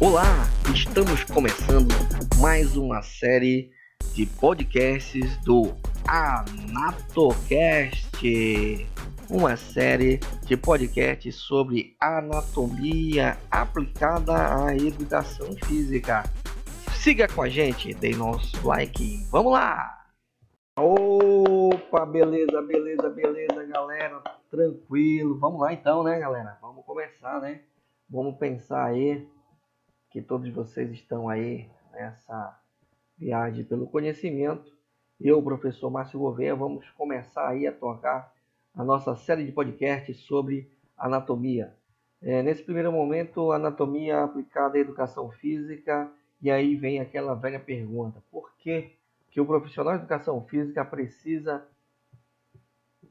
Olá, estamos começando mais uma série de podcasts do Anatocast, uma série de podcasts sobre anatomia aplicada à educação física. Siga com a gente, dê nosso like, vamos lá! Opa, beleza, beleza, beleza, galera, tranquilo, vamos lá então, né, galera? Vamos começar, né? Vamos pensar aí que todos vocês estão aí nessa viagem pelo conhecimento. Eu, professor Márcio Gouveia, vamos começar aí a tocar a nossa série de podcasts sobre anatomia. É, nesse primeiro momento, anatomia aplicada à educação física, e aí vem aquela velha pergunta: por que, que o profissional de educação física precisa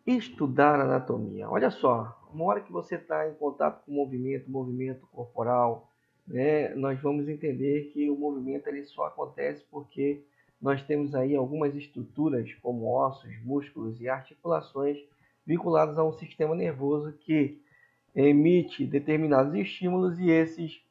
estudar anatomia? Olha só, uma hora que você está em contato com o movimento, movimento corporal, né, nós vamos entender que o movimento ele só acontece porque nós temos aí algumas estruturas como ossos, músculos e articulações vinculadas a um sistema nervoso que emite determinados estímulos e esses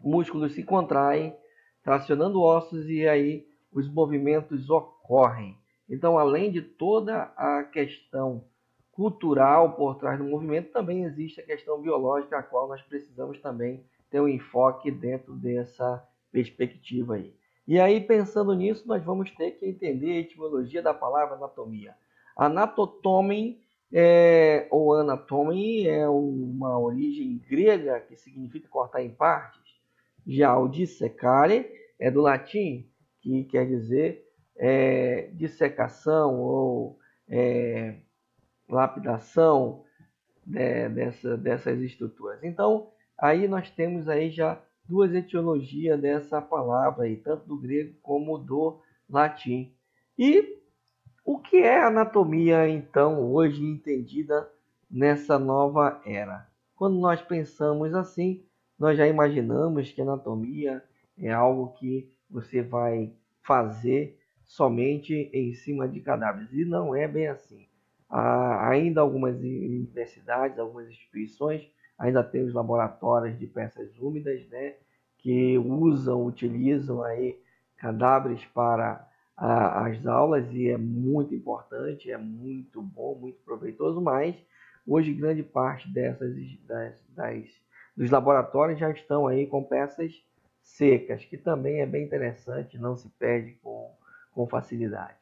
músculos se contraem, tracionando ossos e aí os movimentos ocorrem. Então, além de toda a questão cultural por trás do movimento, também existe a questão biológica, a qual nós precisamos também ter um enfoque dentro dessa perspectiva aí. E aí, pensando nisso, nós vamos ter que entender a etimologia da palavra anatomia. Anatotomem é, ou anatomia é uma origem grega que significa cortar em partes. Já o dissecare é do latim, que quer dizer é, dissecação ou é, lapidação né, dessa, dessas estruturas. Então, Aí nós temos aí já duas etiologias dessa palavra aí, tanto do grego como do latim. E o que é anatomia então hoje entendida nessa nova era? Quando nós pensamos assim, nós já imaginamos que anatomia é algo que você vai fazer somente em cima de cadáveres. E não é bem assim. Há ainda algumas universidades, algumas instituições ainda tem os laboratórios de peças úmidas, né, que usam, utilizam aí cadáveres para a, as aulas e é muito importante, é muito bom, muito proveitoso, mas hoje grande parte dessas das, das, dos laboratórios já estão aí com peças secas, que também é bem interessante, não se perde com, com facilidade.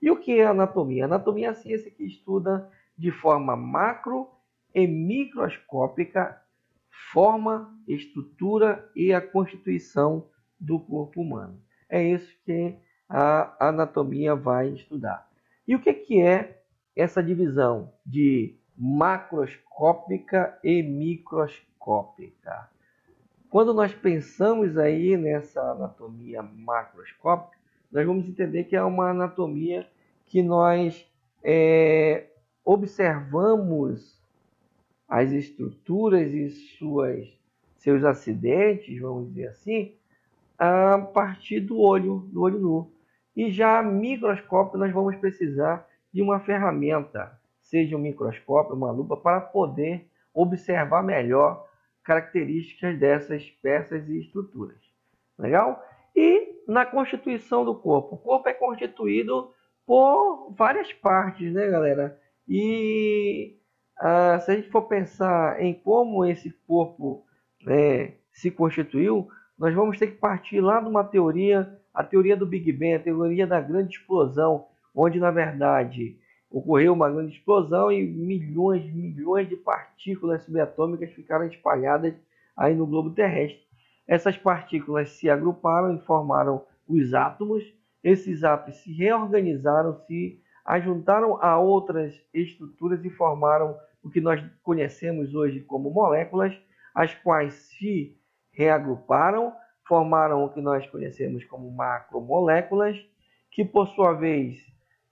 E o que é anatomia? Anatomia é a ciência que estuda de forma macro e microscópica forma, estrutura e a constituição do corpo humano. É isso que a anatomia vai estudar. E o que, que é essa divisão de macroscópica e microscópica? Quando nós pensamos aí nessa anatomia macroscópica, nós vamos entender que é uma anatomia que nós é, observamos as estruturas e suas, seus acidentes, vamos dizer assim, a partir do olho, do olho nu. E já microscópio nós vamos precisar de uma ferramenta, seja um microscópio, uma lupa, para poder observar melhor características dessas peças e estruturas. Legal? E na constituição do corpo. O corpo é constituído por várias partes, né, galera? E ah, se a gente for pensar em como esse corpo né, se constituiu, nós vamos ter que partir lá de uma teoria, a teoria do Big Bang, a teoria da grande explosão, onde na verdade ocorreu uma grande explosão e milhões, milhões de partículas subatômicas ficaram espalhadas aí no globo terrestre. Essas partículas se agruparam e formaram os átomos. Esses átomos se reorganizaram, se ajuntaram a outras estruturas e formaram o que nós conhecemos hoje como moléculas, as quais se reagruparam, formaram o que nós conhecemos como macromoléculas, que por sua vez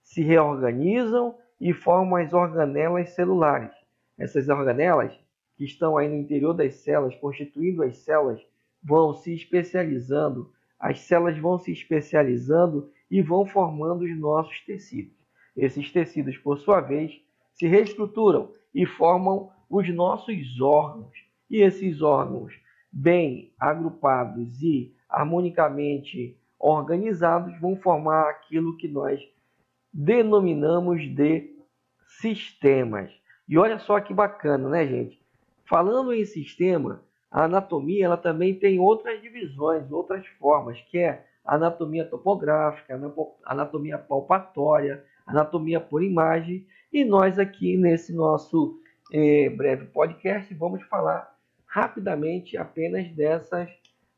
se reorganizam e formam as organelas celulares. Essas organelas, que estão aí no interior das células, constituindo as células, vão se especializando, as células vão se especializando e vão formando os nossos tecidos. Esses tecidos, por sua vez, se reestruturam e formam os nossos órgãos. E esses órgãos, bem agrupados e harmonicamente organizados vão formar aquilo que nós denominamos de sistemas. E olha só que bacana, né, gente? Falando em sistema, a anatomia ela também tem outras divisões, outras formas, que é anatomia topográfica, anatomia palpatória, anatomia por imagem. E nós aqui nesse nosso eh, breve podcast vamos falar rapidamente apenas dessas,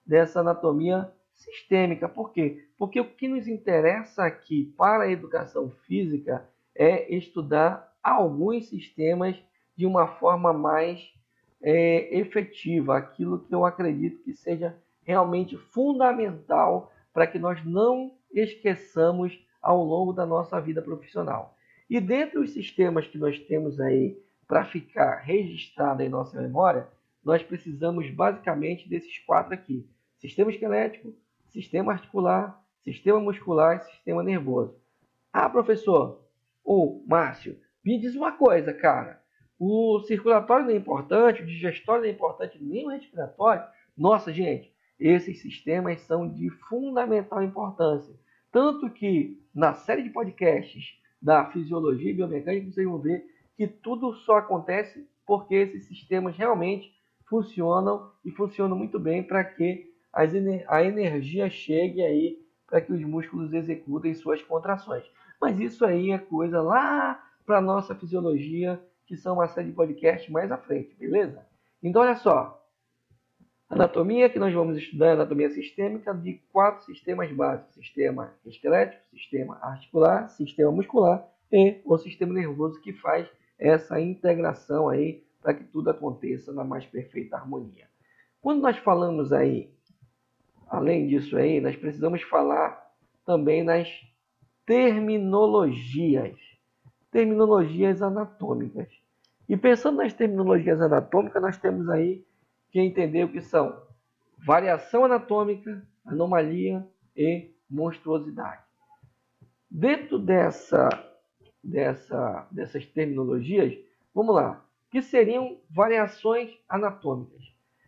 dessa anatomia sistêmica. Por quê? Porque o que nos interessa aqui para a educação física é estudar alguns sistemas de uma forma mais é, efetiva, aquilo que eu acredito que seja realmente fundamental para que nós não esqueçamos ao longo da nossa vida profissional. E dentre os sistemas que nós temos aí para ficar registrado em nossa memória, nós precisamos basicamente desses quatro aqui: sistema esquelético, sistema articular, sistema muscular e sistema nervoso. Ah, professor, ou Márcio, me diz uma coisa, cara. O circulatório não é importante, o digestório não é importante, nem o respiratório. Nossa, gente, esses sistemas são de fundamental importância. Tanto que na série de podcasts da fisiologia e biomecânica, vocês vão ver que tudo só acontece porque esses sistemas realmente funcionam e funcionam muito bem para que a energia chegue aí para que os músculos executem suas contrações. Mas isso aí é coisa lá para a nossa fisiologia, que são uma série de podcasts mais à frente, beleza? Então, olha só. Anatomia que nós vamos estudar é anatomia sistêmica de quatro sistemas básicos: sistema esquelético, sistema articular, sistema muscular e o sistema nervoso que faz essa integração aí para que tudo aconteça na mais perfeita harmonia. Quando nós falamos aí, além disso aí, nós precisamos falar também nas terminologias, terminologias anatômicas. E pensando nas terminologias anatômicas, nós temos aí que entender o que são variação anatômica, anomalia e monstruosidade. Dentro dessa, dessa, dessas terminologias, vamos lá, que seriam variações anatômicas.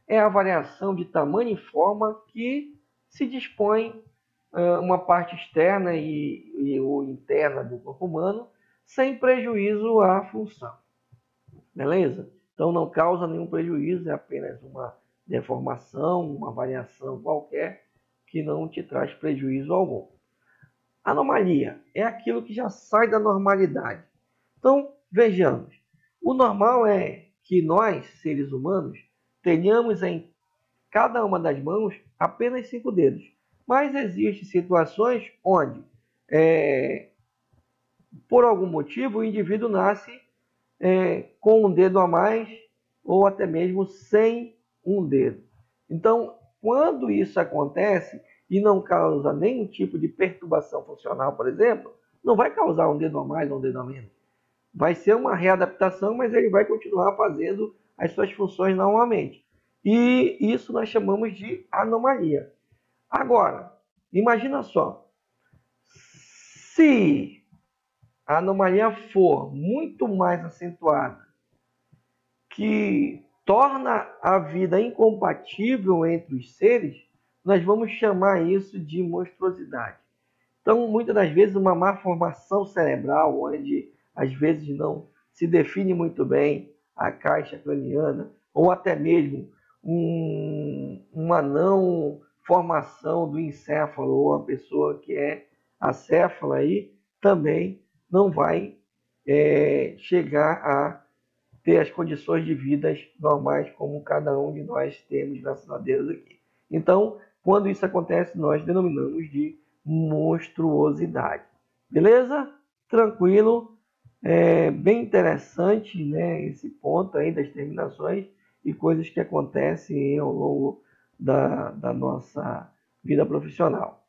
É a variação de tamanho e forma que se dispõe uma parte externa e, e ou interna do corpo humano, sem prejuízo à função. Beleza? Então não causa nenhum prejuízo, é apenas uma deformação, uma variação qualquer que não te traz prejuízo algum. Anomalia é aquilo que já sai da normalidade. Então, vejamos. O normal é que nós, seres humanos, tenhamos em cada uma das mãos apenas cinco dedos. Mas existem situações onde, é, por algum motivo, o indivíduo nasce é, com um dedo a mais ou até mesmo sem um dedo. Então, quando isso acontece e não causa nenhum tipo de perturbação funcional, por exemplo, não vai causar um dedo a mais ou um dedo a menos. Vai ser uma readaptação, mas ele vai continuar fazendo as suas funções normalmente. E isso nós chamamos de anomalia. Agora, imagina só, se a anomalia for muito mais acentuada, que torna a vida incompatível entre os seres, nós vamos chamar isso de monstruosidade. Então, muitas das vezes, uma má formação cerebral, onde às vezes não se define muito bem a caixa craniana, ou até mesmo um, uma não formação do encéfalo ou a pessoa que é acéfala aí também não vai é, chegar a ter as condições de vidas normais como cada um de nós temos, graças a Deus aqui. Então, quando isso acontece, nós denominamos de monstruosidade. Beleza? Tranquilo? É bem interessante né, esse ponto aí das terminações e coisas que acontecem ao longo da, da nossa vida profissional.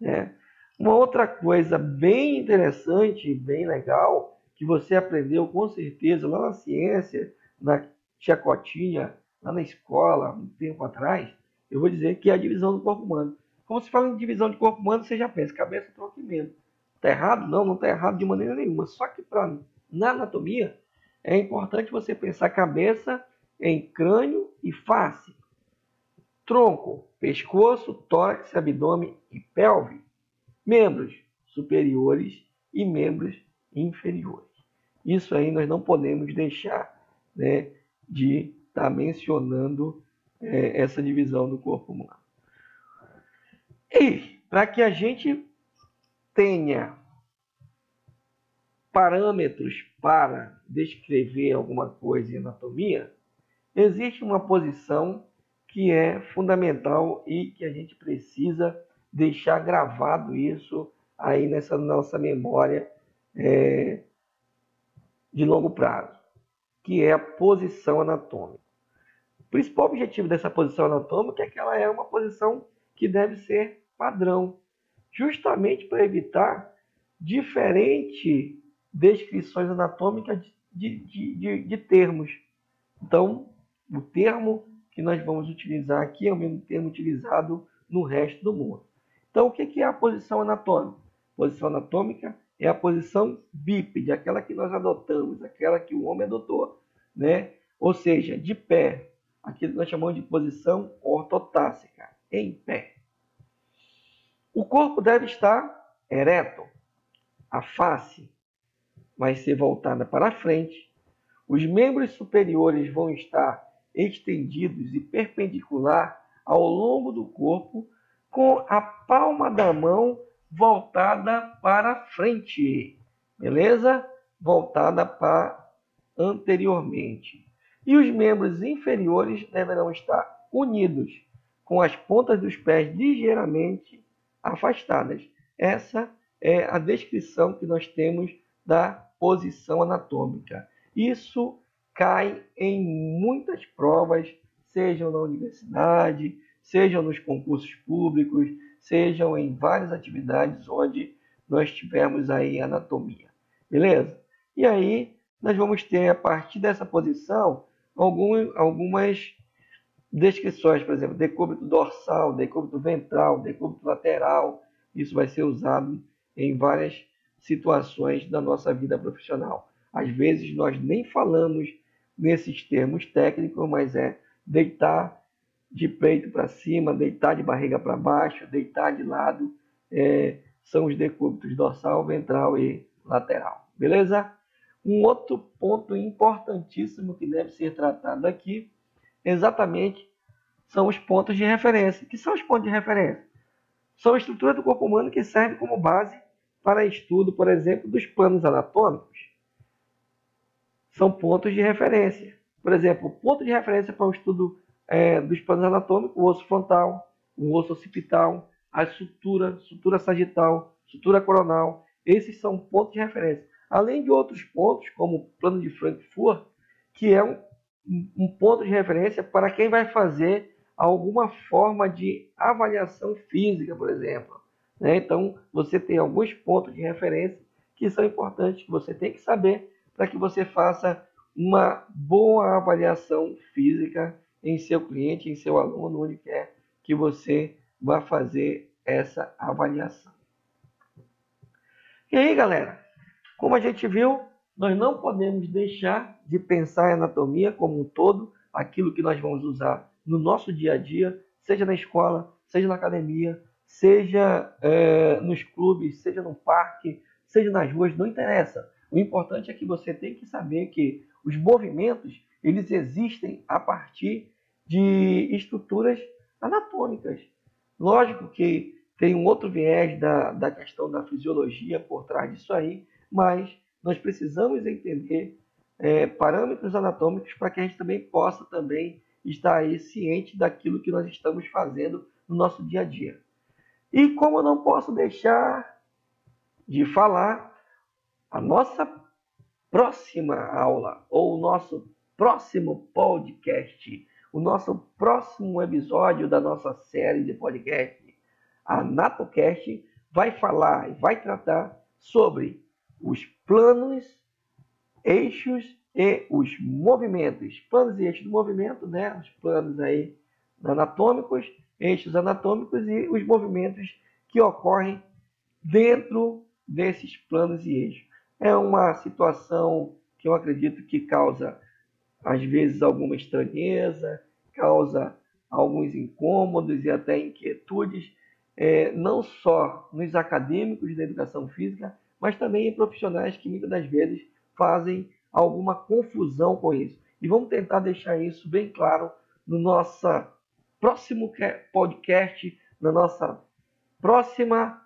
Né? Uma outra coisa bem interessante e bem legal que você aprendeu com certeza lá na ciência, na Chacotinha, lá na escola, um tempo atrás, eu vou dizer que é a divisão do corpo humano. Como se fala em divisão de corpo humano, você já pensa, cabeça, tronco e membro. Está errado? Não, não está errado de maneira nenhuma. Só que pra, na anatomia é importante você pensar cabeça em crânio e face. tronco, pescoço, tórax, abdômen e pelve, membros superiores e membros inferiores. Isso aí nós não podemos deixar né, de estar tá mencionando é, essa divisão do corpo humano. E para que a gente tenha parâmetros para descrever alguma coisa em anatomia, existe uma posição que é fundamental e que a gente precisa deixar gravado isso aí nessa nossa memória é, de longo prazo, que é a posição anatômica. O principal objetivo dessa posição anatômica é que ela é uma posição que deve ser padrão, justamente para evitar diferentes descrições anatômicas de, de, de, de termos. Então, o termo que nós vamos utilizar aqui é o mesmo termo utilizado no resto do mundo. Então, o que é a posição anatômica? Posição anatômica é a posição bípede, aquela que nós adotamos, aquela que o homem adotou, né? Ou seja, de pé, aquilo que nós chamamos de posição ortotássica, em pé. O corpo deve estar ereto, a face vai ser voltada para frente, os membros superiores vão estar estendidos e perpendicular ao longo do corpo, com a palma da mão voltada para frente, beleza? Voltada para anteriormente. E os membros inferiores deverão estar unidos, com as pontas dos pés ligeiramente afastadas. Essa é a descrição que nós temos da posição anatômica. Isso cai em muitas provas, sejam na universidade, sejam nos concursos públicos, sejam em várias atividades onde nós tivermos aí anatomia. Beleza? E aí nós vamos ter, a partir dessa posição, algum, algumas descrições, por exemplo, decúbito dorsal, decúbito ventral, decúbito lateral. Isso vai ser usado em várias situações da nossa vida profissional. Às vezes nós nem falamos nesses termos técnicos, mas é deitar de peito para cima, deitar de barriga para baixo, deitar de lado, é, são os decúbitos dorsal, ventral e lateral. Beleza? Um outro ponto importantíssimo que deve ser tratado aqui, exatamente, são os pontos de referência. O que são os pontos de referência? São a estrutura do corpo humano que serve como base para estudo, por exemplo, dos planos anatômicos são pontos de referência. Por exemplo, ponto de referência para o estudo é, dos planos anatômicos, o osso frontal, o osso occipital, a sutura, sutura sagital, sutura coronal. Esses são pontos de referência. Além de outros pontos, como o plano de Frankfurt, que é um, um ponto de referência para quem vai fazer alguma forma de avaliação física, por exemplo. Né? Então, você tem alguns pontos de referência que são importantes, que você tem que saber para que você faça uma boa avaliação física em seu cliente, em seu aluno, onde quer que você vá fazer essa avaliação. E aí, galera, como a gente viu, nós não podemos deixar de pensar em anatomia como um todo, aquilo que nós vamos usar no nosso dia a dia, seja na escola, seja na academia, seja é, nos clubes, seja no parque, seja nas ruas, não interessa. O importante é que você tem que saber que os movimentos eles existem a partir de estruturas anatômicas. Lógico que tem um outro viés da, da questão da fisiologia por trás disso aí, mas nós precisamos entender é, parâmetros anatômicos para que a gente também possa também estar aí ciente daquilo que nós estamos fazendo no nosso dia a dia. E como eu não posso deixar de falar a nossa próxima aula ou o nosso próximo podcast, o nosso próximo episódio da nossa série de podcast, a NatoCast, vai falar e vai tratar sobre os planos, eixos e os movimentos. Planos e eixos do movimento, né? Os planos aí anatômicos, eixos anatômicos e os movimentos que ocorrem dentro desses planos e eixos. É uma situação que eu acredito que causa, às vezes, alguma estranheza, causa alguns incômodos e até inquietudes, é, não só nos acadêmicos da educação física, mas também em profissionais que muitas das vezes fazem alguma confusão com isso. E vamos tentar deixar isso bem claro no nosso próximo podcast, na nossa próxima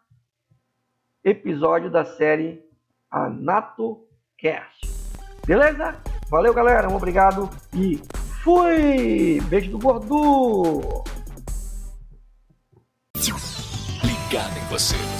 episódio da série AnatoCast. Beleza? Valeu, galera. Um obrigado e fui! Beijo do gordo! Ligado em você.